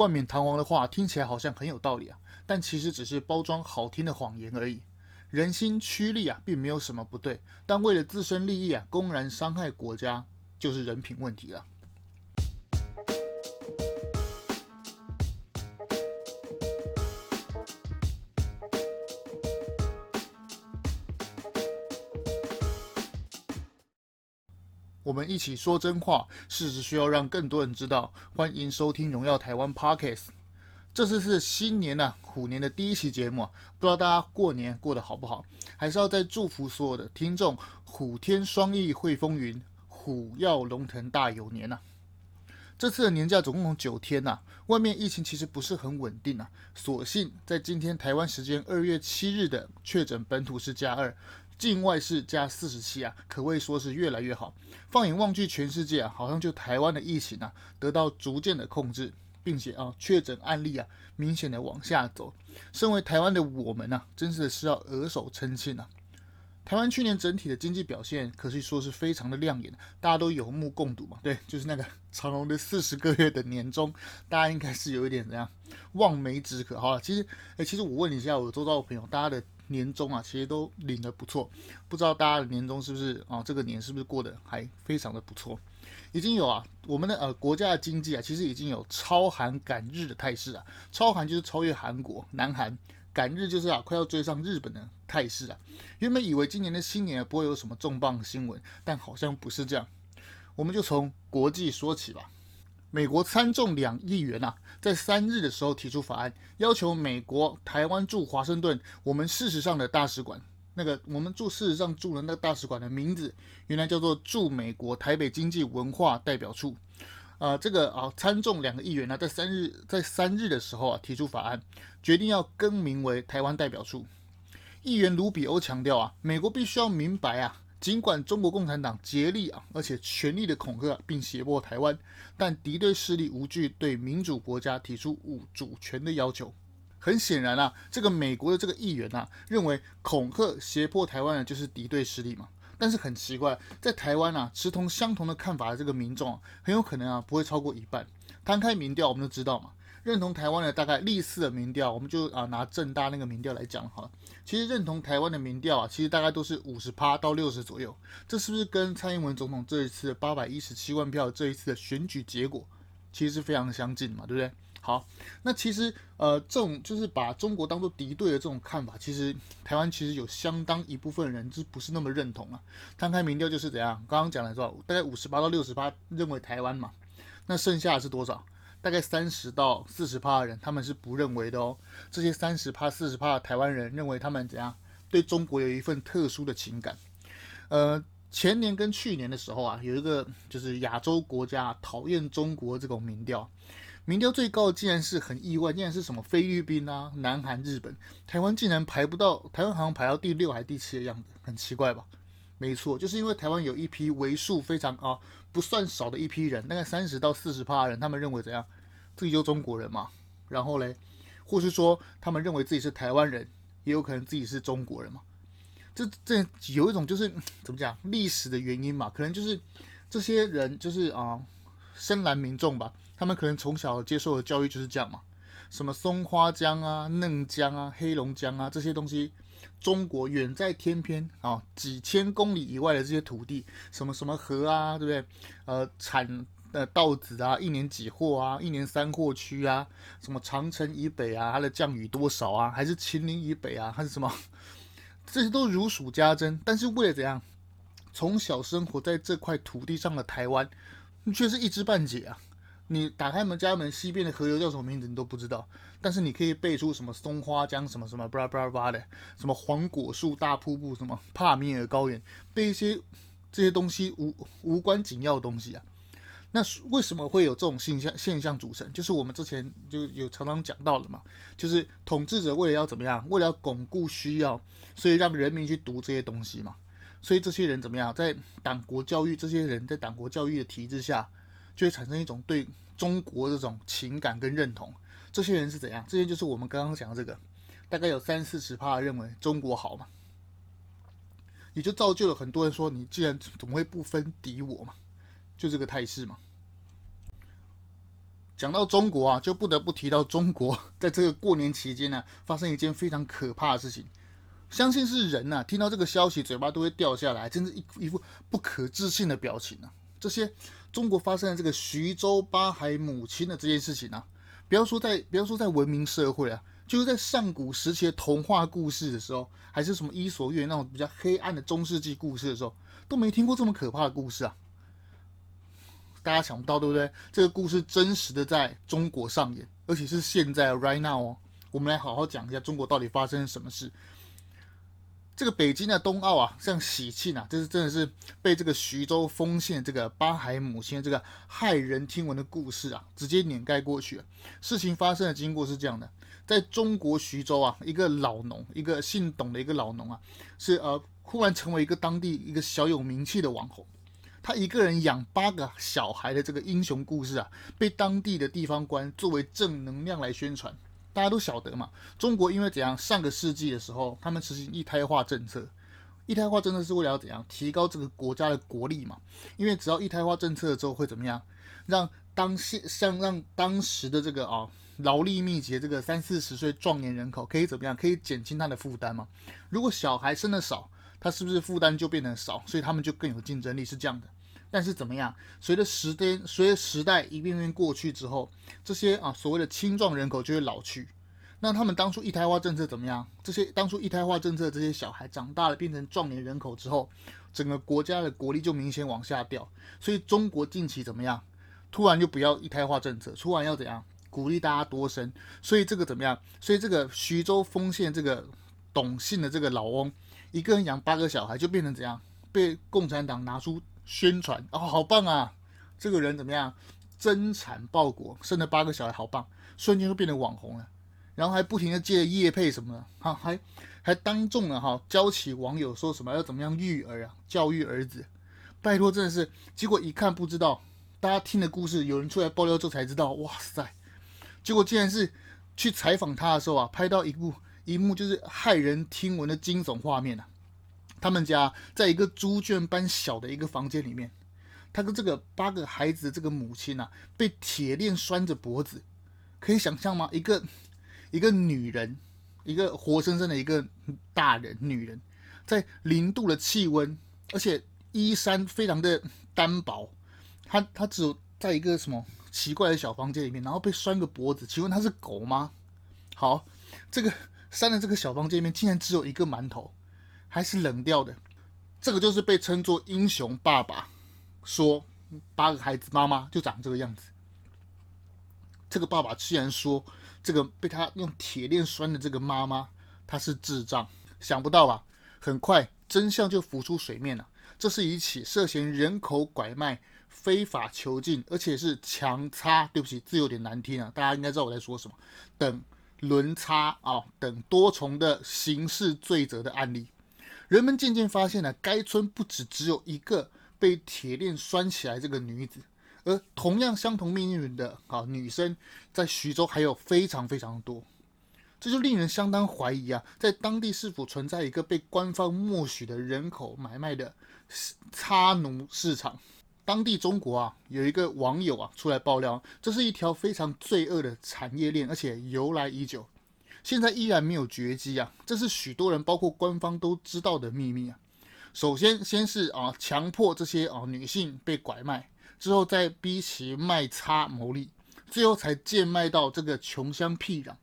冠冕堂皇的话听起来好像很有道理啊，但其实只是包装好听的谎言而已。人心趋利啊，并没有什么不对，但为了自身利益啊，公然伤害国家，就是人品问题了。我们一起说真话，事实需要让更多人知道。欢迎收听《荣耀台湾》Podcast。这次是新年呐、啊，虎年的第一期节目啊，不知道大家过年过得好不好？还是要再祝福所有的听众，虎天双翼会风云，虎耀龙腾大有年呐、啊。这次的年假总共有九天呐、啊，外面疫情其实不是很稳定啊。所幸在今天台湾时间二月七日的确诊本土是加二。境外是加四十七啊，可谓说是越来越好。放眼望去，全世界啊，好像就台湾的疫情啊，得到逐渐的控制，并且啊，确诊案例啊，明显的往下走。身为台湾的我们啊，真的是要额手称庆啊！台湾去年整体的经济表现，可以说是非常的亮眼，大家都有目共睹嘛。对，就是那个 长隆的四十个月的年终，大家应该是有一点怎样望梅止渴。好了，其实，哎，其实我问你一下我周遭的朋友，大家的。年终啊，其实都领得不错，不知道大家的年终是不是啊？这个年是不是过得还非常的不错？已经有啊，我们的呃国家的经济啊，其实已经有超韩赶日的态势啊。超韩就是超越韩国，南韩赶日就是啊快要追上日本的态势啊。原本以为今年的新年不会有什么重磅新闻，但好像不是这样。我们就从国际说起吧。美国参众两议员啊，在三日的时候提出法案，要求美国台湾驻华盛顿，我们事实上的大使馆，那个我们驻事实上驻的那个大使馆的名字，原来叫做驻美国台北经济文化代表处。啊、呃，这个啊参众两个议员呢，在三日在三日的时候啊提出法案，决定要更名为台湾代表处。议员卢比欧强调啊，美国必须要明白啊。尽管中国共产党竭力啊，而且全力的恐吓并胁迫台湾，但敌对势力无惧对民主国家提出无主权的要求。很显然啊，这个美国的这个议员啊，认为恐吓胁迫台湾的就是敌对势力嘛。但是很奇怪，在台湾啊，持同相同的看法的这个民众啊，很有可能啊，不会超过一半。摊开民调，我们都知道嘛。认同台湾的大概历次的民调，我们就啊拿正大那个民调来讲好了。其实认同台湾的民调啊，其实大概都是五十趴到六十左右。这是不是跟蔡英文总统这一次八百一十七万票这一次的选举结果，其实是非常相近嘛，对不对？好，那其实呃这种就是把中国当做敌对的这种看法，其实台湾其实有相当一部分人就不是那么认同啊。摊开民调就是怎样，刚刚讲了是吧？大概五十八到六十八认为台湾嘛，那剩下是多少？大概三十到四十趴的人，他们是不认为的哦。这些三十趴、四十趴的台湾人认为他们怎样对中国有一份特殊的情感。呃，前年跟去年的时候啊，有一个就是亚洲国家讨厌中国这种民调，民调最高的竟然是很意外，竟然是什么菲律宾啊、南韩、日本，台湾竟然排不到，台湾好像排到第六还是第七的样子，很奇怪吧？没错，就是因为台湾有一批为数非常啊不算少的一批人，大概三十到四十趴人，他们认为怎样，自己就中国人嘛。然后嘞，或是说他们认为自己是台湾人，也有可能自己是中国人嘛。这这有一种就是怎么讲历史的原因嘛，可能就是这些人就是啊深蓝民众吧，他们可能从小接受的教育就是这样嘛，什么松花江啊、嫩江啊、黑龙江啊这些东西。中国远在天边啊，几千公里以外的这些土地，什么什么河啊，对不对？呃，产呃稻子啊，一年几获啊，一年三获区啊，什么长城以北啊，它的降雨多少啊？还是秦岭以北啊，还是什么？这些都如数家珍。但是为了怎样，从小生活在这块土地上的台湾，却是一知半解啊。你打开门家门西边的河流叫什么名字，你都不知道。但是你可以背出什么松花江什么什么巴拉巴拉巴的，什么黄果树大瀑布，什么帕米尔高原，背一些这些东西无无关紧要的东西啊。那为什么会有这种现象现象组成？就是我们之前就有常常讲到了嘛，就是统治者为了要怎么样，为了要巩固需要，所以让人民去读这些东西嘛。所以这些人怎么样，在党国教育，这些人在党国教育的体制下。就会产生一种对中国这种情感跟认同，这些人是怎样？这些就是我们刚刚讲的这个，大概有三四十趴认为中国好嘛，也就造就了很多人说，你既然怎么会不分敌我嘛，就这个态势嘛。讲到中国啊，就不得不提到中国在这个过年期间呢、发生一件非常可怕的事情。相信是人呐、听到这个消息，嘴巴都会掉下来，真是一一副不可置信的表情啊。这些中国发生的这个徐州八孩母亲的这件事情啊，不要说在不要说在文明社会啊，就是在上古时期的童话故事的时候，还是什么伊索寓言那种比较黑暗的中世纪故事的时候，都没听过这么可怕的故事啊。大家想不到对不对？这个故事真实的在中国上演，而且是现在 right now 哦。我们来好好讲一下中国到底发生了什么事。这个北京的冬奥啊，像喜庆啊，这是真的是被这个徐州丰县这个八孩母亲这个骇人听闻的故事啊，直接掩盖过去。事情发生的经过是这样的，在中国徐州啊，一个老农，一个姓董的一个老农啊，是呃忽然成为一个当地一个小有名气的网红。他一个人养八个小孩的这个英雄故事啊，被当地的地方官作为正能量来宣传。大家都晓得嘛，中国因为怎样，上个世纪的时候，他们实行一胎化政策。一胎化政策是为了怎样提高这个国家的国力嘛？因为只要一胎化政策之后会怎么样，让当现像让当时的这个啊劳力密集这个三四十岁壮年人口可以怎么样，可以减轻他的负担嘛？如果小孩生的少。他是不是负担就变得少，所以他们就更有竞争力，是这样的。但是怎么样？随着时间，随着时代一遍遍过去之后，这些啊所谓的青壮人口就会老去。那他们当初一胎化政策怎么样？这些当初一胎化政策这些小孩长大了变成壮年人口之后，整个国家的国力就明显往下掉。所以中国近期怎么样？突然就不要一胎化政策，突然要怎样？鼓励大家多生。所以这个怎么样？所以这个徐州丰县这个董姓的这个老翁。一个人养八个小孩，就变成怎样？被共产党拿出宣传哦，好棒啊！这个人怎么样？增产报国，生了八个小孩，好棒！瞬间就变成网红了，然后还不停的接业配什么的，哈，还还当众了哈，教起网友说什么要怎么样育儿啊，教育儿子，拜托，真的是。结果一看不知道，大家听的故事，有人出来爆料之后才知道，哇塞！结果竟然是去采访他的时候啊，拍到一部。一幕就是骇人听闻的惊悚画面啊！他们家在一个猪圈般小的一个房间里面，他跟这个八个孩子的这个母亲啊，被铁链拴着脖子，可以想象吗？一个一个女人，一个活生生的一个大人女人，在零度的气温，而且衣衫非常的单薄，她她只有在一个什么奇怪的小房间里面，然后被拴个脖子，请问她是狗吗？好，这个。三的这个小房间里面竟然只有一个馒头，还是冷掉的。这个就是被称作英雄爸爸，说八个孩子妈妈就长这个样子。这个爸爸居然说这个被他用铁链拴的这个妈妈她是智障，想不到吧？很快真相就浮出水面了。这是一起涉嫌人口拐卖、非法囚禁，而且是强插，对不起，字有点难听啊，大家应该知道我在说什么。等。轮差啊等多重的刑事罪责的案例，人们渐渐发现了，该村不止只有一个被铁链拴起来这个女子，而同样相同命运的啊女生，在徐州还有非常非常多，这就令人相当怀疑啊，在当地是否存在一个被官方默许的人口买卖的差奴市场？当地中国啊，有一个网友啊出来爆料，这是一条非常罪恶的产业链，而且由来已久，现在依然没有绝迹啊！这是许多人，包括官方都知道的秘密啊。首先，先是啊强迫这些啊女性被拐卖，之后再逼其卖插牟利，最后才贱卖到这个穷乡僻壤，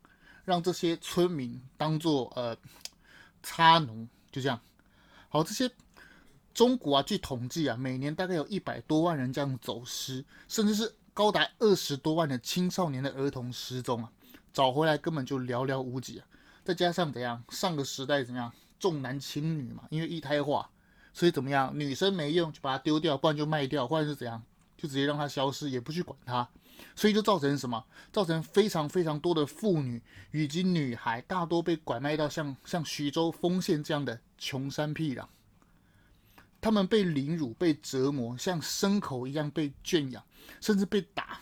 让这些村民当做呃差奴，就这样。好，这些。中国啊，据统计啊，每年大概有一百多万人这样走失，甚至是高达二十多万的青少年的儿童失踪啊，找回来根本就寥寥无几。再加上怎样，上个时代怎样重男轻女嘛，因为一胎化，所以怎么样，女生没用就把它丢掉，不然就卖掉，或者是怎样，就直接让它消失，也不去管它，所以就造成什么？造成非常非常多的妇女以及女孩大多被拐卖到像像徐州丰县这样的穷山僻壤。他们被凌辱、被折磨，像牲口一样被圈养，甚至被打，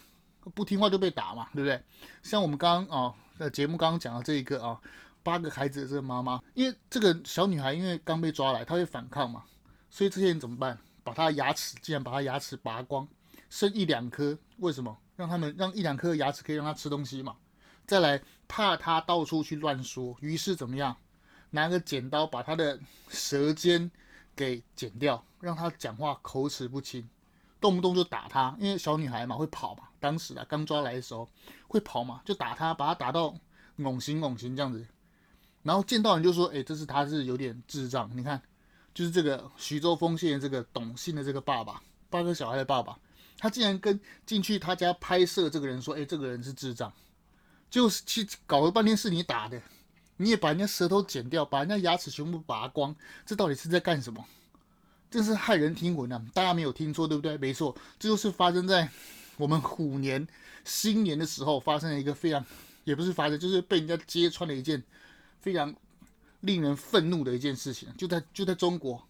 不听话就被打嘛，对不对？像我们刚刚啊，呃节目刚刚讲的这一个啊，八个孩子的这个妈妈，因为这个小女孩因为刚被抓来，她会反抗嘛，所以这些人怎么办？把她的牙齿，竟然把她牙齿拔光，剩一两颗，为什么？让他们让一两颗牙齿可以让她吃东西嘛。再来怕她到处去乱说，于是怎么样？拿个剪刀把她的舌尖给剪掉，让她讲话口齿不清，动不动就打他，因为小女孩嘛会跑嘛，当时啊刚抓来的时候会跑嘛，就打他，把他打到懵醒懵醒这样子。然后见到人就说：“哎，这是他是有点智障。”你看，就是这个徐州丰县这个董姓的这个爸爸，八个小孩的爸爸，他竟然跟进去他家拍摄这个人说：“哎，这个人是智障。”就是去搞了半天是你打的，你也把人家舌头剪掉，把人家牙齿全部拔光，这到底是在干什么？真是骇人听闻啊！大家没有听错对不对？没错，这就是发生在我们虎年新年的时候发生了一个非常，也不是发生，就是被人家揭穿的一件非常令人愤怒的一件事情。就在就在中国，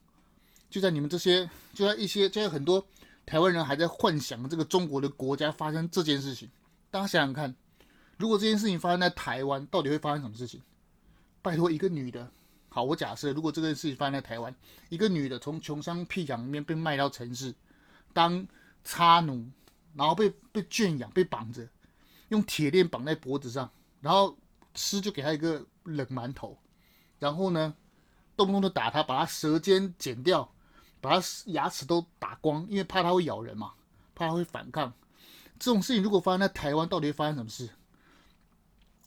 就在你们这些，就在一些，就在很多台湾人还在幻想这个中国的国家发生这件事情。大家想想看。如果这件事情发生在台湾，到底会发生什么事情？拜托，一个女的，好，我假设如果这件事情发生在台湾，一个女的从穷乡僻壤里面被卖到城市当差奴，然后被被圈养、被绑着，用铁链绑在脖子上，然后吃就给她一个冷馒头，然后呢，动不动就打她，把她舌尖剪掉，把她牙齿都打光，因为怕她会咬人嘛，怕她会反抗。这种事情如果发生在台湾，到底会发生什么事？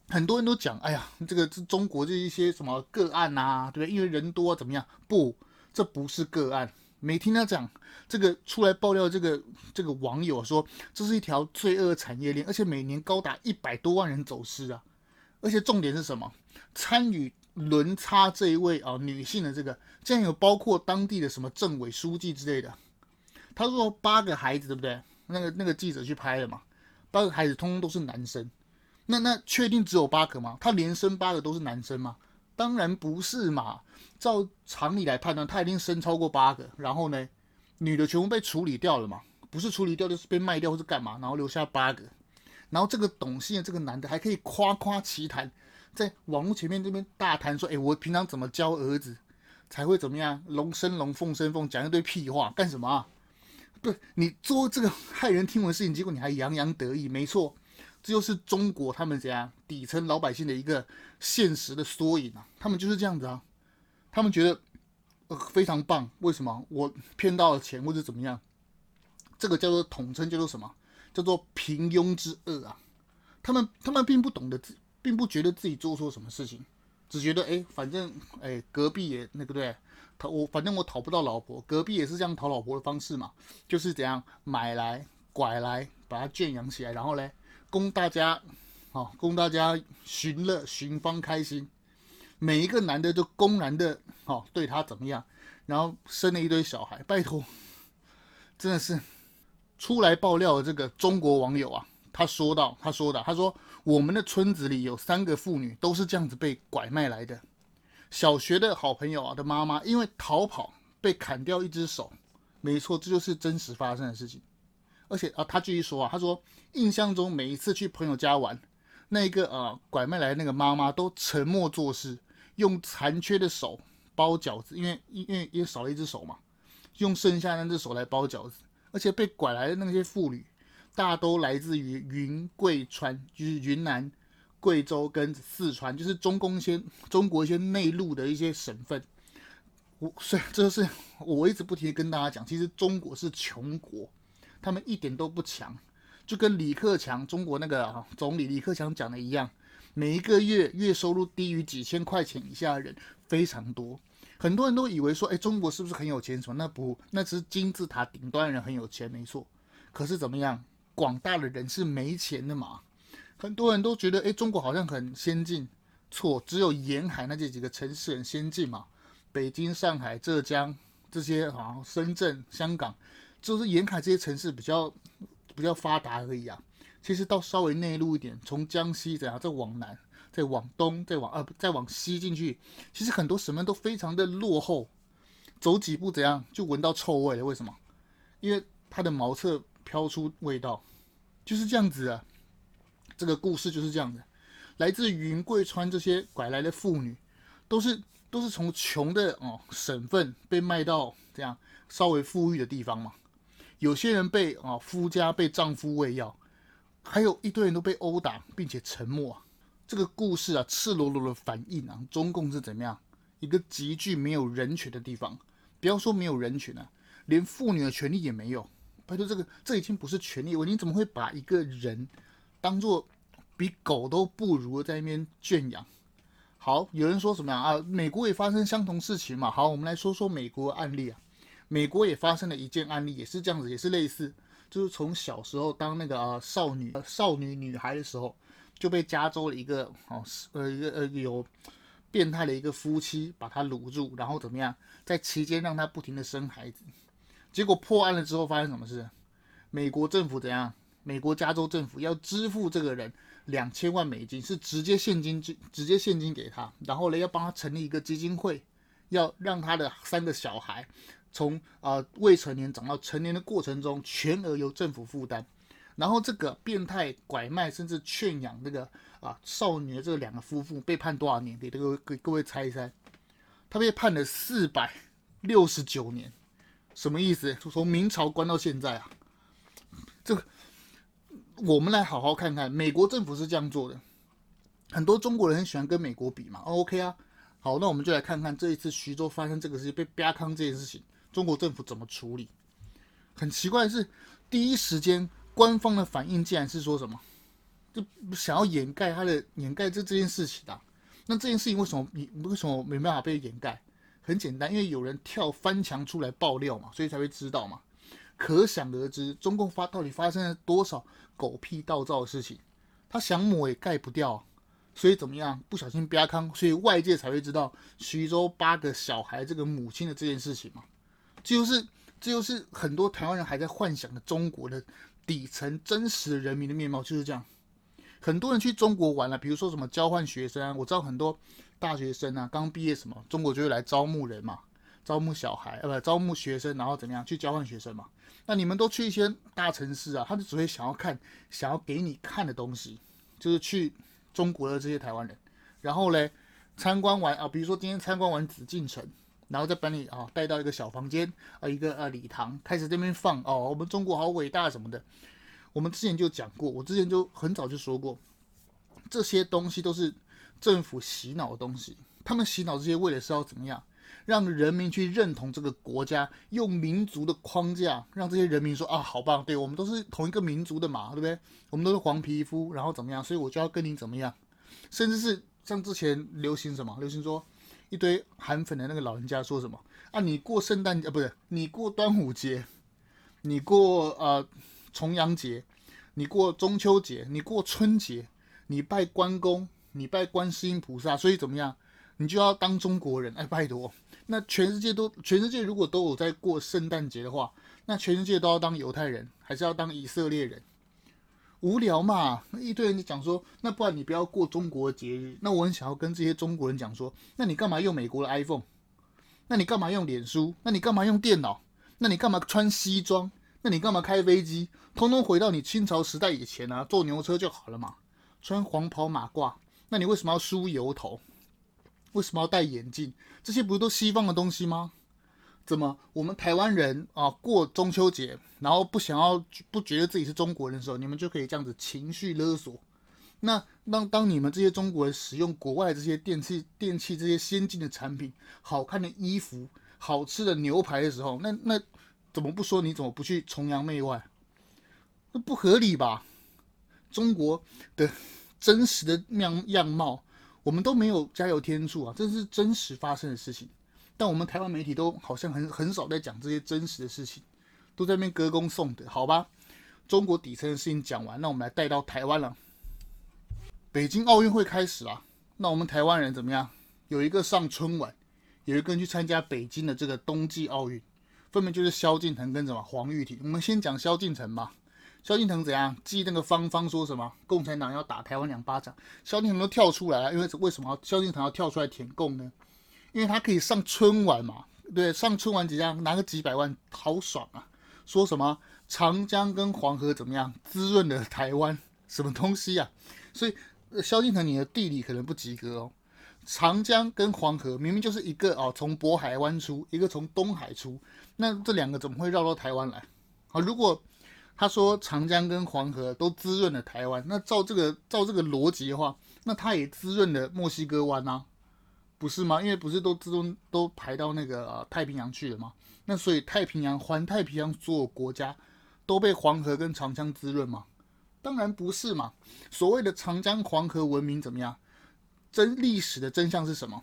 很多人都讲，哎呀，这个是中国这一些什么个案呐、对不对？因为人多怎么样？不，这不是个案。没听他讲，这个出来爆料，这个这个网友说，这是一条罪恶产业链，而且每年高达一百多万人走失啊！而且重点是什么？参与轮插这一位啊女性的这个，竟然有包括当地的什么政委书记之类的。他说八个孩子，对不对？那个那个记者去拍的嘛，八个孩子通通都是男生。那那确定只有八个吗？他连生八个都是男生吗？当然不是嘛。照常理来判断，他一定生超过八个。然后呢，女的全部被处理掉了嘛？不是处理掉就是被卖掉或是干嘛？然后留下八个。然后这个董姓的这个男的还可以夸夸其谈，在网络前面这边大谈说：“哎，我平常怎么教儿子才会怎么样？龙生龙，凤生凤，讲一堆屁话干什么啊？不你做这个 骇人听闻事情，结果你还洋洋得意，没错。”这就是中国他们怎样底层老百姓的一个现实的缩影啊！他们就是这样子啊，他们觉得呃非常棒。为什么？我骗到了钱或者怎么样？这个叫做统称叫做什么？叫做平庸之恶啊！他们他们并不懂得自，并不觉得自己做错什么事情，只觉得哎，反正哎隔壁也那个对，讨我反正我讨不到老婆，隔壁也是这样讨老婆的方式嘛，就是怎样买来拐来把它圈养起来，然后嘞。供大家，好，供大家寻乐寻芳开心。每一个男的都公然的，好，对他怎么样？然后生了一堆小孩，拜托，真的是出来爆料的这个中国网友啊，他说到，他说的，他说我们的村子里有三个妇女都是这样子被拐卖来的。小学的好朋友啊的妈妈因为逃跑被砍掉一只手，没错，这就是真实发生的事情。而且啊，他继续说啊，他说印象中每一次去朋友家玩，那个啊拐卖来的那个妈妈都沉默做事，用残缺的手包饺子，因为因为因为少了一只手嘛，用剩下那只手来包饺子。而且被拐来的那些妇女，大都来自于云贵川，就是云南、贵州跟四川，就是中共一些中国一些内陆的一些省份。我所以这就是我一直不停地跟大家讲，其实中国是穷国。他们一点都不强，就跟李克强中国那个总理李克强讲的一样，每一个月月收入低于几千块钱以下的人非常多。很多人都以为说，哎，中国是不是很有钱？什么？那不，那只是金字塔顶端人很有钱，没错。可是怎么样，广大的人是没钱的嘛？很多人都觉得，哎，中国好像很先进，错，只有沿海那这几个城市很先进嘛，北京、上海、浙江这些好啊，深圳、香港。就是沿海这些城市比较比较发达而已啊。其实到稍微内陆一点，从江西怎样再往南，再往东，再往呃再往西进去，其实很多省份都非常的落后。走几步怎样就闻到臭味了？为什么？因为它的茅厕飘出味道，就是这样子啊。这个故事就是这样的。来自云贵川这些拐来的妇女，都是都是从穷的哦省份被卖到这样稍微富裕的地方嘛。有些人被啊夫家被丈夫喂药，还有一堆人都被殴打，并且沉默。这个故事啊，赤裸裸的反映啊，中共是怎么样一个极具没有人权的地方。不要说没有人权啊，连妇女的权利也没有。拜托，这个这已经不是权利问题，你怎么会把一个人当做比狗都不如在那边圈养？好，有人说什么啊？美国也发生相同事情嘛。好，我们来说说美国案例啊。美国也发生了一件案例，也是这样子，也是类似，就是从小时候当那个呃少女少女女孩的时候，就被加州的一个哦呃一个呃有变态的一个夫妻把她掳住，然后怎么样，在期间让她不停的生孩子。结果破案了之后，发生什么事？美国政府怎样？美国加州政府要支付这个人两千万美金，是直接现金，直直接现金给他。然后呢，要帮他成立一个基金会，要让他的三个小孩从啊、未成年长到成年的过程中，全额由政府负担。然后这个变态拐卖甚至劝养这个啊、少女的这两个夫妇被判多少年？给各位给各位猜一猜，他被判了四百六十九年。什么意思？从明朝关到现在啊，这个我们来好好看看。美国政府是这样做的，很多中国人很喜欢跟美国比嘛。OK 啊，好，那我们就来看看这一次徐州发生这个事情被啪康这件事情，中国政府怎么处理？很奇怪的是，第一时间官方的反应竟然是说什么，就想要掩盖他的掩盖这这件事情的啊。那这件事情为什么你为什么没办法被掩盖？很简单，因为有人跳翻墙出来爆料嘛，所以才会知道嘛。可想而知，中共发到底发生了多少狗屁倒灶的事情，他想抹也盖不掉。所以怎么样，不小心啪康，所以外界才会知道徐州八个小孩这个母亲的这件事情嘛。这就是这就是很多台湾人还在幻想的中国的底层真实人民的面貌，就是这样。很多人去中国玩了，比如说什么交换学生啊，我知道很多。大学生啊，刚毕业什么，中国就会来招募人嘛，招募小孩，呃，不，招募学生，然后怎么样去交换学生嘛？那你们都去一些大城市啊，他就只会想要看，想要给你看的东西，就是去中国的这些台湾人，然后嘞，参观完啊，比如说今天参观完紫禁城，然后再把你啊带到一个小房间啊，一个呃礼堂，开始这边放哦，我们中国好伟大什么的。我们之前就讲过，我之前就很早就说过，这些东西都是。政府洗脑的东西，他们洗脑这些为的是要怎么样？让人民去认同这个国家，用民族的框架让这些人民说啊，好棒，对，我们都是同一个民族的嘛，对不对？我们都是黄皮肤，然后怎么样？所以我就要跟你怎么样？甚至是像之前流行什么？流行说一堆韩粉的那个老人家说什么啊？你过圣诞节不是？你过端午节，你过呃重阳节，你过中秋节，你过春节，你拜关公。你拜观世音菩萨，所以怎么样？你就要当中国人？哎，拜托，那全世界都，全世界如果都有在过圣诞节的话，那全世界都要当犹太人，还是要当以色列人？无聊嘛！一堆人就讲说，那不然你不要过中国的节日。那我很想要跟这些中国人讲说，那你干嘛用美国的 iPhone？那你干嘛用脸书？那你干嘛用电脑？那你干嘛穿西装？那你干嘛开飞机？通通回到你清朝时代以前啊，坐牛车就好了嘛，穿黄袍马褂。那你为什么要梳油头？为什么要戴眼镜？这些不是都西方的东西吗？怎么我们台湾人啊过中秋节，然后不想要不觉得自己是中国人的时候，你们就可以这样子情绪勒索？那当当你们这些中国人使用国外这些电器、电器这些先进的产品、好看的衣服、好吃的牛排的时候，那那怎么不说？你怎么不去崇洋媚外？那不合理吧？中国的。真实的样样貌，我们都没有加油添醋啊，这是真实发生的事情。但我们台湾媒体都好像很很少在讲这些真实的事情，都在那边歌功颂德，好吧？中国底层的事情讲完，那我们来带到台湾了。北京奥运会开始了，那我们台湾人怎么样？有一个上春晚，有一个人去参加北京的这个冬季奥运，分别就是萧敬腾跟什么黄玉婷。我们先讲萧敬腾吧。萧敬腾怎样？记那个芳芳说什么？共产党要打台湾两巴掌，萧敬腾都跳出来了。因为为什么萧敬腾要跳出来舔共呢？因为他可以上春晚嘛，对，上春晚怎样拿个几百万，好爽啊！说什么长江跟黄河怎么样滋润了台湾，什么东西啊？所以萧敬腾你的地理可能不及格哦。长江跟黄河明明就是一个哦，从渤海湾出，一个从东海出，那这两个怎么会绕到台湾来？啊，如果他说长江跟黄河都滋润了台湾，那照这个照这个逻辑的话，那他也滋润了墨西哥湾啊，不是吗？因为不是都自动都排到那个、呃、太平洋去了吗？那所以太平洋环太平洋所有国家都被黄河跟长江滋润吗？当然不是嘛。所谓的长江黄河文明怎么样？真历史的真相是什么？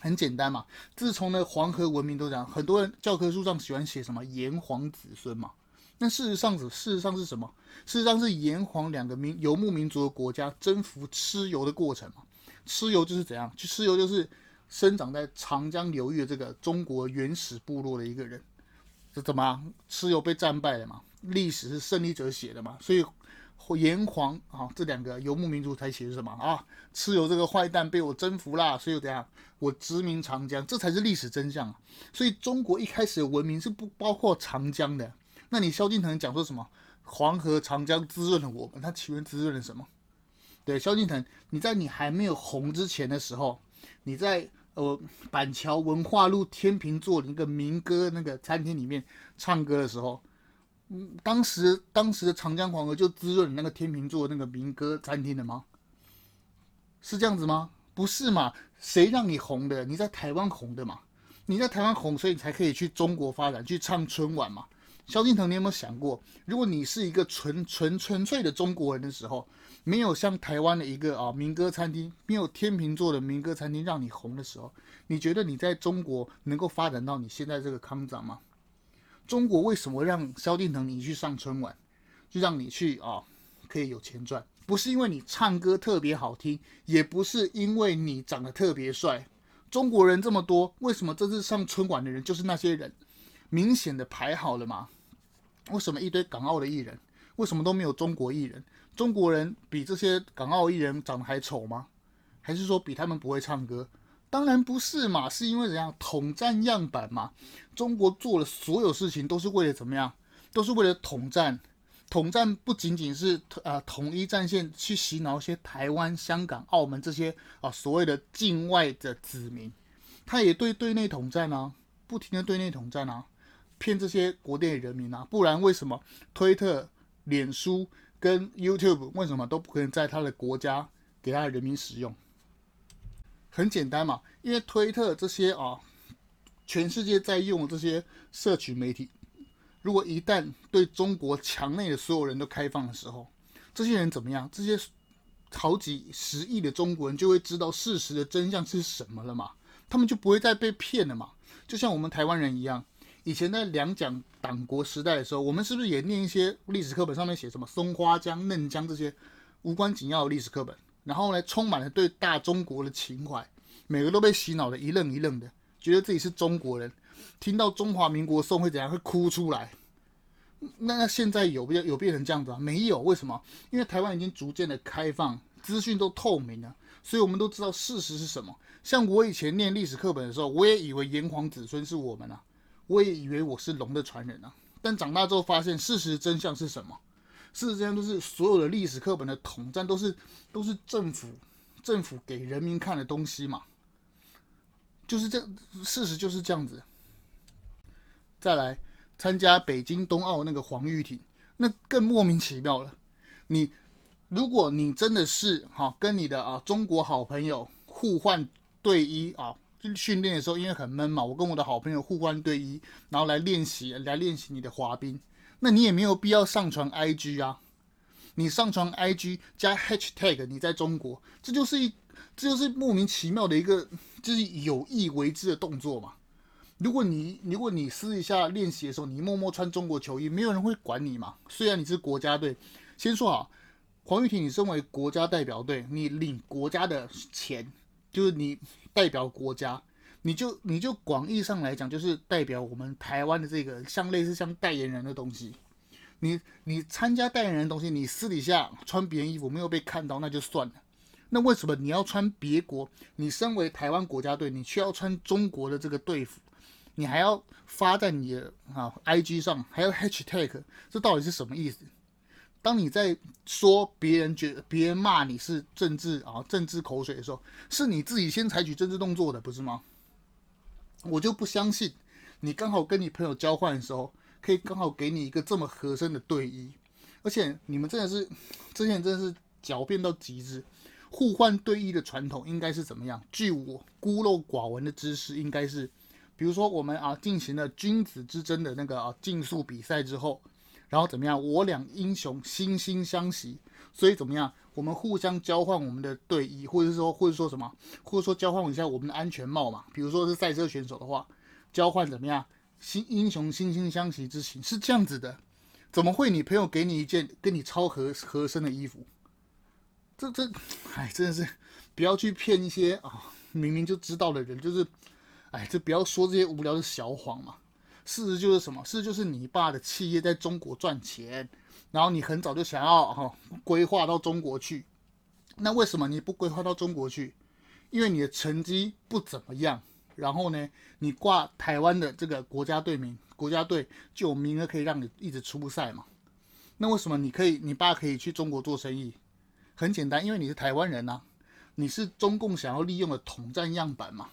很简单嘛，自从呢黄河文明都这样，很多人教科书上喜欢写什么炎黄子孙嘛。那事实上是事实上是什么？事实上是炎黄两个民游牧民族的国家征服蚩尤的过程嘛。蚩尤就是怎样？去蚩尤就是生长在长江流域的这个中国原始部落的一个人。这怎么？蚩尤被战败了嘛？历史是胜利者写的嘛？所以。炎黄啊，这两个游牧民族才写的什么啊？蚩尤这个坏蛋被我征服啦，所以怎样？我殖民长江，这才是历史真相啊！所以中国一开始的文明是不包括长江的。那你萧敬腾讲说什么？黄河、长江滋润了我们，它请问滋润了什么？对，萧敬腾，你在你还没有红之前的时候，你在呃板桥文化路天秤座的一个民歌那个餐厅里面唱歌的时候。嗯，当时当时的长江黄河就滋润你那个天秤座那个民歌餐厅的吗？是这样子吗？不是嘛？谁让你红的？你在台湾红的嘛？你在台湾红，所以你才可以去中国发展，去唱春晚嘛？萧敬腾，你有没有想过，如果你是一个纯纯纯粹的中国人的时候，没有像台湾的一个啊民歌餐厅，没有天秤座的民歌餐厅让你红的时候，你觉得你在中国能够发展到你现在这个康长吗？中国为什么让萧敬腾你去上春晚，就让你去啊、可以有钱赚？不是因为你唱歌特别好听，也不是因为你长得特别帅。中国人这么多，为什么这次上春晚的人就是那些人？明显的排好了嘛？为什么一堆港澳的艺人，为什么都没有中国艺人？中国人比这些港澳艺人长得还丑吗？还是说比他们不会唱歌？当然不是嘛，是因为怎样统战样板嘛？中国做的所有事情都是为了怎么样？都是为了统战。统战不仅仅是呃统一战线去洗脑一些台湾、香港、澳门这些啊所谓的境外的子民，他也对对内统战啊，不停的对内统战啊，骗这些国内人民啊。不然为什么推特、脸书跟 YouTube 为什么都不可能在他的国家给他的人民使用？很简单嘛，因为推特这些啊，全世界在用的这些社群媒体，如果一旦对中国墙内的所有人都开放的时候，这些人怎么样？这些好几十亿的中国人就会知道事实的真相是什么了嘛？他们就不会再被骗了嘛？就像我们台湾人一样，以前在两蒋党国时代的时候，我们是不是也念一些历史课本上面写什么松花江、嫩江这些无关紧要的历史课本？然后呢，充满了对大中国的情怀，每个都被洗脑的一愣一愣的，觉得自己是中国人，听到中华民国颂会怎样会哭出来。那那现在有变有变成这样子啊？没有，为什么？因为台湾已经逐渐的开放，资讯都透明了，所以我们都知道事实是什么。像我以前念历史课本的时候，我也以为炎黄子孙是我们啊，我也以为我是龙的传人啊，但长大之后发现事实真相是什么？事实真相，都是所有的历史课本的统战都是都是政府政府给人民看的东西嘛，就是这样事实就是这样子。再来参加北京冬奥那个黄玉婷，那更莫名其妙了。你如果你真的是哈跟你的啊中国好朋友互换队衣啊，训练的时候因为很闷嘛，我跟我的好朋友互换队衣，然后来练习来练习你的滑冰。那你也没有必要上传 IG 啊，你上传 IG 加 Hashtag 你在中国，这就是一这就是莫名其妙的一个就是有意为之的动作嘛。如果你如果你私底下练习的时候，你默默穿中国球衣，没有人会管你嘛。虽然你是国家队，先说好，黄玉婷，你身为国家代表队，你领国家的钱，就是你代表国家。你就你就广义上来讲，就是代表我们台湾的这个像类似像代言人的东西。你你参加代言人的东西，你私底下穿别人衣服没有被看到，那就算了。那为什么你要穿别国？你身为台湾国家队，你却要穿中国的这个队服，你还要发在你的啊 IG 上，还要 hashtag，这到底是什么意思？当你在说别人觉得别人骂你是政治啊政治口水的时候，是你自己先采取政治动作的，不是吗？我就不相信，你刚好跟你朋友交换的时候，可以刚好给你一个这么合身的队衣，而且你们真的是之前真的是狡辩到极致。互换队医的传统应该是怎么样？据我孤陋寡闻的知识，应该是，比如说我们啊进行了君子之争的那个啊竞速比赛之后，然后怎么样？我俩英雄惺惺相惜，所以怎么样？我们互相交换我们的队衣，或者说或者说什么，或者说交换一下我们的安全帽嘛。比如说是赛车选手的话，交换怎么样？新英雄惺惺相惜之情是这样子的，怎么会你朋友给你一件跟你超合合身的衣服？这这，哎，真的是不要去骗一些啊，明明就知道的人，就是，哎，就不要说这些无聊的小谎嘛。事实就是什么？事实就是你爸的企业在中国赚钱，然后你很早就想要哈、规划到中国去。那为什么你不规划到中国去？因为你的成绩不怎么样。然后呢，你挂台湾的这个国家队名，国家队就有名额可以让你一直出赛嘛。那为什么你可以，你爸可以去中国做生意？很简单，因为你是台湾人呐、啊，你是中共想要利用的统战样板嘛。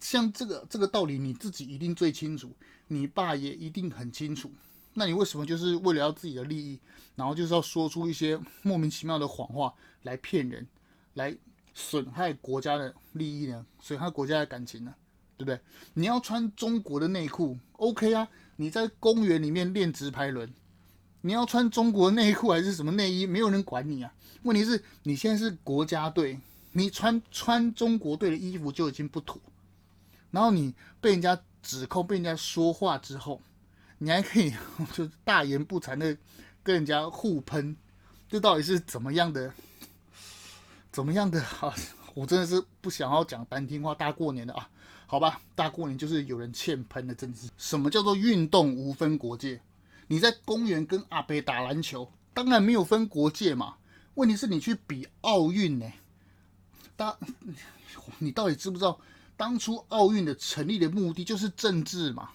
像这个这个道理，你自己一定最清楚，你爸也一定很清楚。那你为什么就是为了要自己的利益，然后就是要说出一些莫名其妙的谎话来骗人，来损害国家的利益呢？损害国家的感情呢？对不对？你要穿中国的内裤，OK 啊？你在公园里面练直排轮，你要穿中国内裤还是什么内衣？没有人管你啊。问题是你现在是国家队，你穿穿中国队的衣服就已经不妥，然后你被人家指控、被人家说话之后，你还可以 就大言不惭的跟人家互喷，这到底是怎么样的？怎么样的 啊？我真的是不想要讲难听话，大过年的啊，好吧，大过年就是有人欠喷的，真是。什么叫做运动无分国界？你在公园跟阿北打篮球，当然没有分国界嘛。问题是你去比奥运呢？大，你到底知不知道，当初奥运的成立的目的就是政治嘛？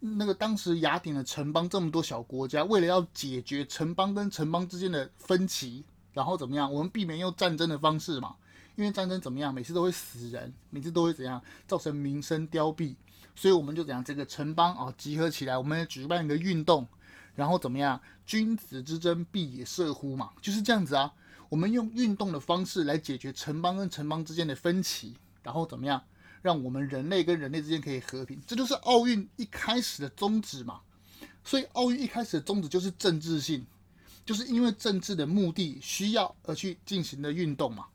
那个当时雅典的城邦这么多小国家，为了要解决城邦跟城邦之间的分歧，然后怎么样？我们避免用战争的方式嘛？因为战争怎么样？每次都会死人，每次都会怎样？造成民生凋敝，所以我们就怎样？这个城邦啊，集合起来，我们举办一个运动。然后怎么样？君子之争，必也射乎嘛，就是这样子啊。我们用运动的方式来解决城邦跟城邦之间的分歧，然后怎么样？让我们人类跟人类之间可以和平，这就是奥运一开始的宗旨嘛。所以奥运一开始的宗旨就是政治性，就是因为政治的目的需要而去进行的运动嘛，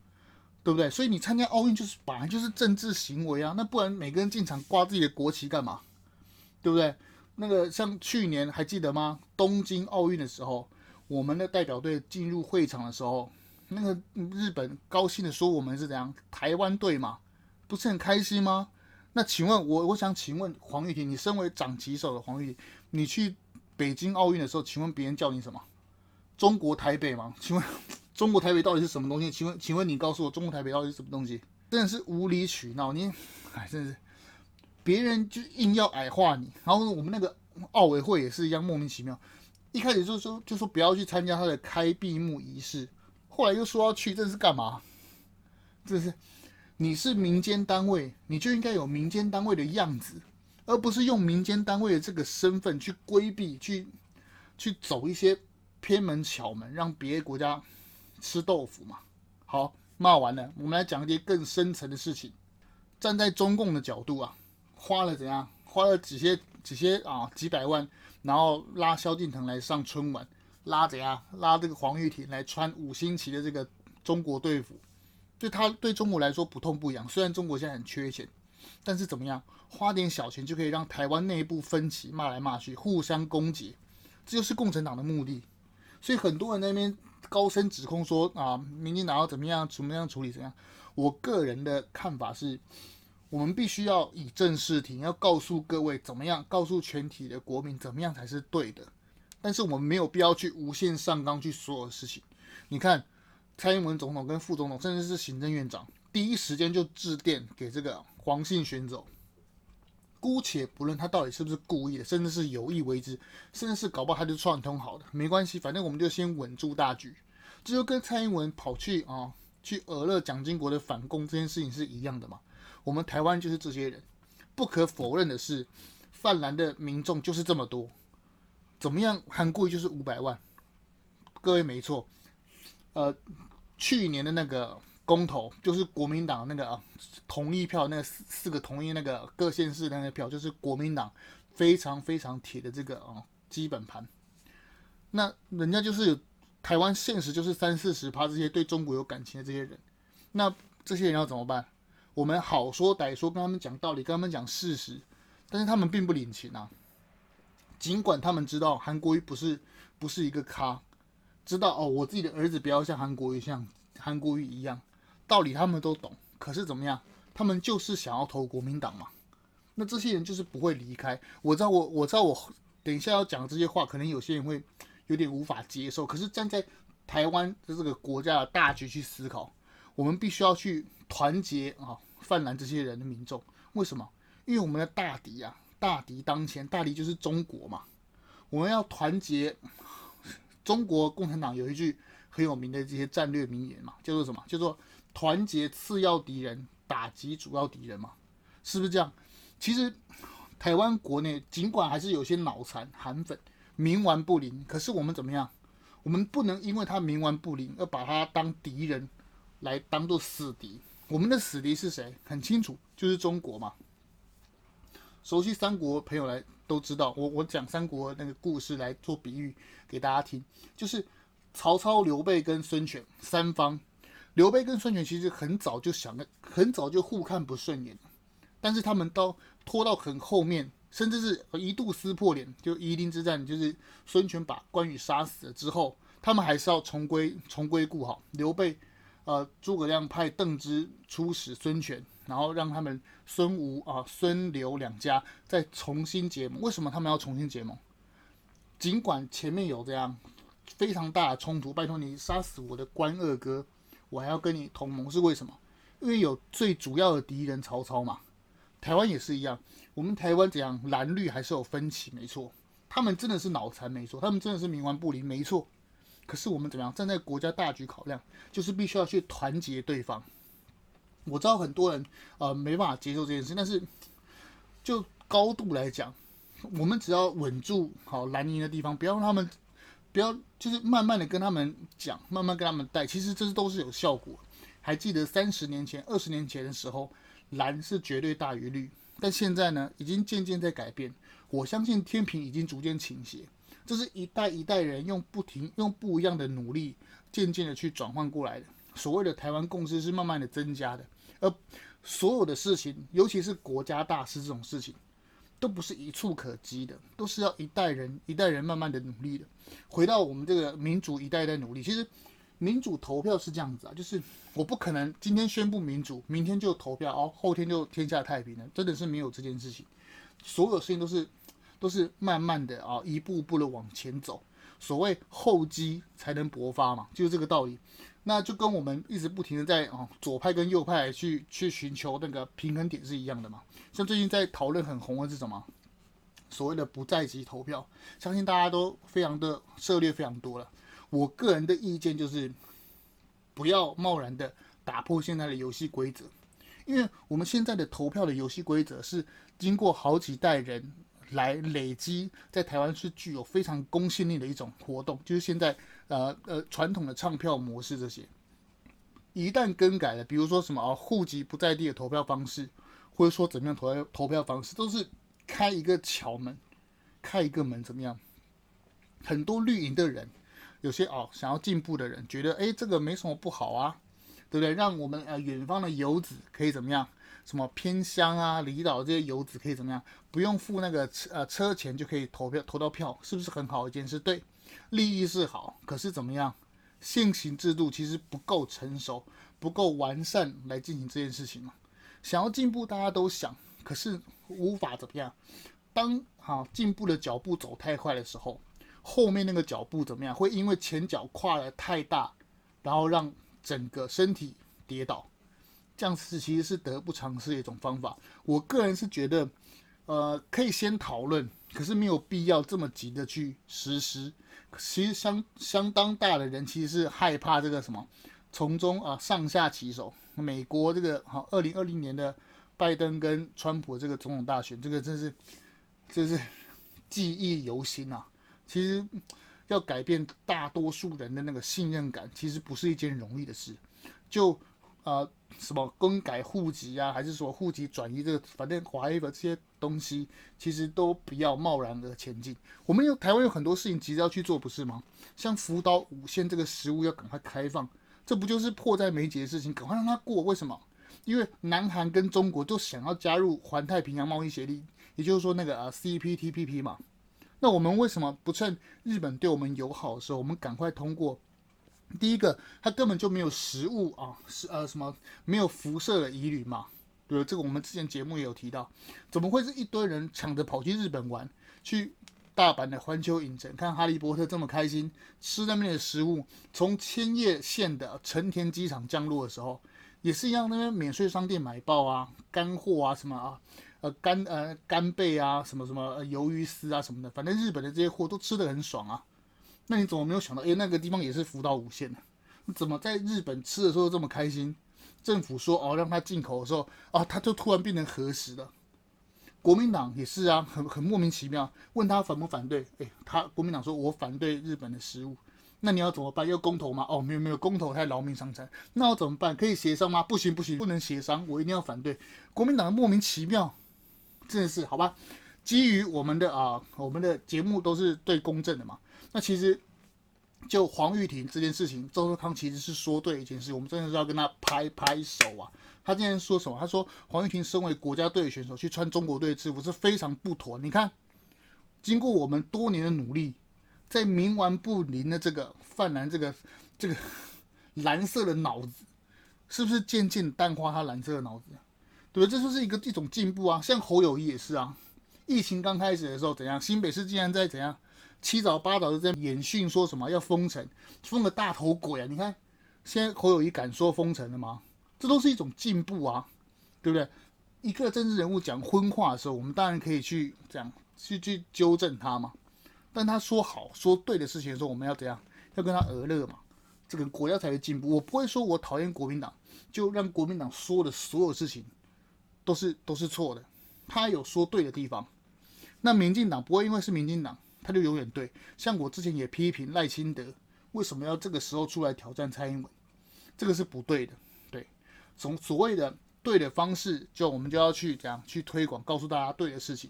对不对？所以你参加奥运就是本来就是政治行为啊，那不然每个人进场挂自己的国旗干嘛？对不对？那个像去年还记得吗？东京奥运的时候，我们的代表队进入会场的时候，那个日本高兴的说我们是怎样台湾队嘛，不是很开心吗？那请问我我想请问黄玉婷，你身为掌旗手的黄玉婷，你去北京奥运的时候，请问别人叫你什么？中国台北吗？请问 中国台北到底是什么东西？请问请问你告诉我中国台北到底是什么东西？真的是无理取闹，你哎，真的是。别人就硬要矮化你，然后我们那个奥委会也是一样莫名其妙，一开始就说就说不要去参加他的开闭幕仪式，后来又说要去，这是干嘛？这是你是民间单位，你就应该有民间单位的样子，而不是用民间单位的这个身份去规避、去去走一些偏门巧门，让别的国家吃豆腐嘛。好，骂完了，我们来讲一些更深层的事情，站在中共的角度啊。花了怎样？花了几些几些啊几百万，然后拉萧敬腾来上春晚，拉怎样？拉这个黄玉婷来穿五星旗的这个中国队服，对他对中国来说不痛不痒。虽然中国现在很缺钱，但是怎么样？花点小钱就可以让台湾内部分歧，骂来骂去，互相攻击，这就是共产党的目的。所以很多人那边高声指控说啊，民进党要怎么样怎么样处理怎样？我个人的看法是。我们必须要以正视听，要告诉各位怎么样，告诉全体的国民怎么样才是对的。但是我们没有必要去无限上纲去所有事情。你看，蔡英文总统跟副总统，甚至是行政院长，第一时间就致电给这个黄姓选手。姑且不论他到底是不是故意的，甚至是有意为之，甚至是搞不好他就串通好的，没关系，反正我们就先稳住大局。这就跟蔡英文跑去啊去讹了蒋经国的反攻这件事情是一样的嘛。我们台湾就是这些人，不可否认的是，泛蓝的民众就是这么多。怎么样？韩国就是五百万。各位没错，呃，去年的那个公投就是国民党那个、啊、同意票，那四四个同意那个各县市的那个票，就是国民党非常非常铁的这个啊基本盘。那人家就是台湾现实就是三四十趴这些对中国有感情的这些人，那这些人要怎么办？我们好说歹说，跟他们讲道理，跟他们讲事实，但是他们并不领情啊。尽管他们知道韩国瑜不是不是一个咖，知道哦，我自己的儿子不要像韩国瑜像韩国瑜一样，道理他们都懂。可是怎么样？他们就是想要投国民党嘛。那这些人就是不会离开。我知道我我知道我等一下要讲这些话，可能有些人会有点无法接受。可是站在台湾的这个国家的大局去思考，我们必须要去团结啊，泛蓝这些人的民众。为什么？因为我们的大敌啊。大敌当前，大敌就是中国嘛。我们要团结。中国共产党有一句很有名的这些战略名言嘛，叫做什么？叫做团结次要敌人，打击主要敌人嘛，是不是这样？其实台湾国内尽管还是有些脑残韩粉冥顽不灵，可是我们怎么样？我们不能因为他冥顽不灵而把他当敌人来当做死敌。我们的死敌是谁？很清楚，就是中国嘛。熟悉三国朋友来都知道，我我讲三国那个故事来做比喻给大家听，就是曹操、刘备跟孙权三方。刘备跟孙权其实很早就想，很早就互看不顺眼，但是他们到拖到很后面，甚至是一度撕破脸，就夷陵之战，就是孙权把关羽杀死了之后，他们还是要重归重归故好。刘备。呃，诸葛亮派邓芝出使孙权，然后让他们孙吴啊、孙刘两家再重新结盟。为什么他们要重新结盟？尽管前面有这样非常大的冲突，拜托你杀死我的关二哥，我还要跟你同盟，是为什么？因为有最主要的敌人曹操嘛。台湾也是一样，我们台湾怎样蓝绿还是有分歧，没错。他们真的是脑残，没错。他们真的是冥顽不灵，没错。可是我们怎么样站在国家大局考量，就是必须要去团结对方。我知道很多人呃没办法接受这件事，但是就高度来讲，我们只要稳住好蓝营的地方，不要让他们不要就是慢慢的跟他们讲，慢慢跟他们带，其实这都是有效果。还记得三十年前、二十年前的时候，蓝是绝对大于绿，但现在呢，已经渐渐在改变。我相信天平已经逐渐倾斜。这是一代一代人用不停、用不一样的努力，渐渐的去转换过来的。所谓的台湾共识是慢慢的增加的，而所有的事情，尤其是国家大事这种事情，都不是一触可及的，都是要一代人一代人慢慢的努力的。回到我们这个民主一代一代努力，其实民主投票是这样子啊，就是我不可能今天宣布民主，明天就投票，哦，后天就天下太平了，真的是没有这件事情。所有事情都是。都是慢慢的啊，一步步的往前走。所谓厚积才能薄发嘛，就是这个道理。那就跟我们一直不停的在啊左派跟右派去去寻求那个平衡点是一样的嘛。像最近在讨论很红的是什么？所谓的不在籍投票，相信大家都非常的涉猎非常多了。我个人的意见就是，不要贸然的打破现在的游戏规则，因为我们现在的投票的游戏规则是经过好几代人。来累积在台湾是具有非常公信力的一种活动，就是现在呃呃传统的唱票模式这些，一旦更改了，比如说什么啊户籍不在地的投票方式，或者说怎么样投票投票方式，都是开一个桥门，开一个门怎么样？很多绿营的人，有些哦想要进步的人，觉得哎这个没什么不好啊，对不对？让我们呃远方的游子可以怎么样？什么偏乡啊、离岛这些游子可以怎么样？不用付那个车呃车钱就可以投票投到票，是不是很好一件事？对，利益是好，可是怎么样？现行制度其实不够成熟，不够完善来进行这件事情嘛。想要进步，大家都想，可是无法怎么样？当好进步的脚步走太快的时候，后面那个脚步怎么样？会因为前脚跨得太大，然后让整个身体跌倒。这样子其实是得不偿失的一种方法。我个人是觉得，呃，可以先讨论，可是没有必要这么急的去实施。其实相相当大的人其实是害怕这个什么，从中啊上下其手。美国这个好，二零二零年的拜登跟川普这个总统大选，这个真是，真是记忆犹新啊。其实要改变大多数人的那个信任感，其实不是一件容易的事。就呃什么更改户籍啊，还是说户籍转移这个，反正 whatever 这些东西，其实都不要贸然的前进。我们有台湾有很多事情急着要去做，不是吗？像福岛五县这个食物要赶快开放，这不就是迫在眉睫的事情？赶快让它过，为什么？因为南韩跟中国都想要加入环太平洋贸易协定，也就是说那个呃 CPTPP 嘛。那我们为什么不趁日本对我们友好的时候，我们赶快通过？第一个，它根本就没有食物啊，是呃什么没有辐射的疑虑嘛？对，这个我们之前节目也有提到，怎么会是一堆人抢着跑去日本玩，去大阪的环球影城看哈利波特这么开心，吃那边的食物？从千叶县的成田机场降落的时候，也是一样，那边免税商店买爆啊，干货啊什么啊，呃干呃干贝啊，什么什么呃鱿鱼丝啊什么的，反正日本的这些货都吃得很爽啊。那你怎么没有想到？诶，那个地方也是福岛五县呢？你怎么在日本吃的时候这么开心？政府说哦，让他进口的时候啊，他就突然变成核食了。国民党也是啊，很很莫名其妙。问他反不反对？诶，他国民党说我反对日本的食物。那你要怎么办？要公投吗？哦，没有没有，公投太劳民伤财。那要怎么办？可以协商吗？不行不行，不能协商，我一定要反对。国民党莫名其妙，真的是好吧？基于我们的啊，我们的节目都是对公正的嘛。那其实，就黄玉婷这件事情，周康其实是说对一件事，我们真的是要跟他拍拍手啊！他今天说什么？他说黄玉婷身为国家队的选手去穿中国队制服是非常不妥。你看，经过我们多年的努力，在冥顽不灵的这个泛蓝这个这个 蓝色的脑子，是不是渐渐淡化他蓝色的脑子？对，这就是一个一种进步啊！像侯友谊也是啊，疫情刚开始的时候怎样？新北市竟然在怎样？七早八早就在演训，说什么要封城，封个大头鬼啊！你看，现在侯友谊敢说封城了吗？这都是一种进步啊，对不对？一个政治人物讲荤话的时候，我们当然可以去这样去去纠正他嘛。但他说好说对的事情的时候，我们要怎样？要跟他而乐嘛。这个国家才会进步。我不会说我讨厌国民党，就让国民党说的所有事情都是都是错的。他有说对的地方，那民进党不会因为是民进党。他就永远对，像我之前也批评赖清德为什么要这个时候出来挑战蔡英文，这个是不对的。对，从所谓的对的方式，就我们就要去这样去推广，告诉大家对的事情。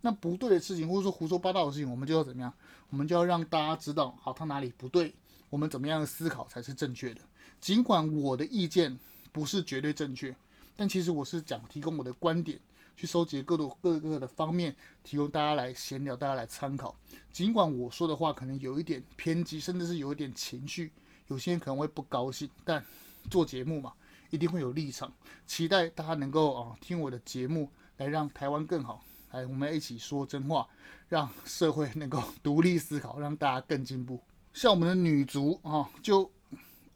那不对的事情，或者说胡说八道的事情，我们就要怎么样？我们就要让大家知道，好，他哪里不对，我们怎么样思考才是正确的。尽管我的意见不是绝对正确，但其实我是讲提供我的观点。去收集各路各个的方面，提供大家来闲聊，大家来参考。尽管我说的话可能有一点偏激，甚至是有一点情绪，有些人可能会不高兴，但做节目嘛，一定会有立场。期待大家能够啊听我的节目，来让台湾更好。来，我们一起说真话，让社会能够独立思考，让大家更进步。像我们的女足啊，就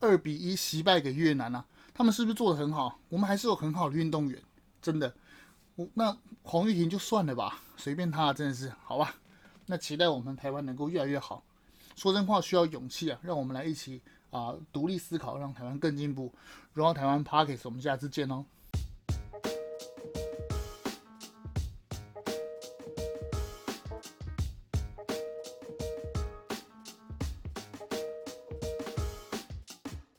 二比一惜败给越南啊，他们是不是做得很好？我们还是有很好的运动员，真的。那黄玉婷就算了吧，随便他，真的是好吧。那期待我们台湾能够越来越好。说真话需要勇气啊，让我们来一起啊独立思考，让台湾更进步。荣耀台湾 p a r k e s 我们下次见哦。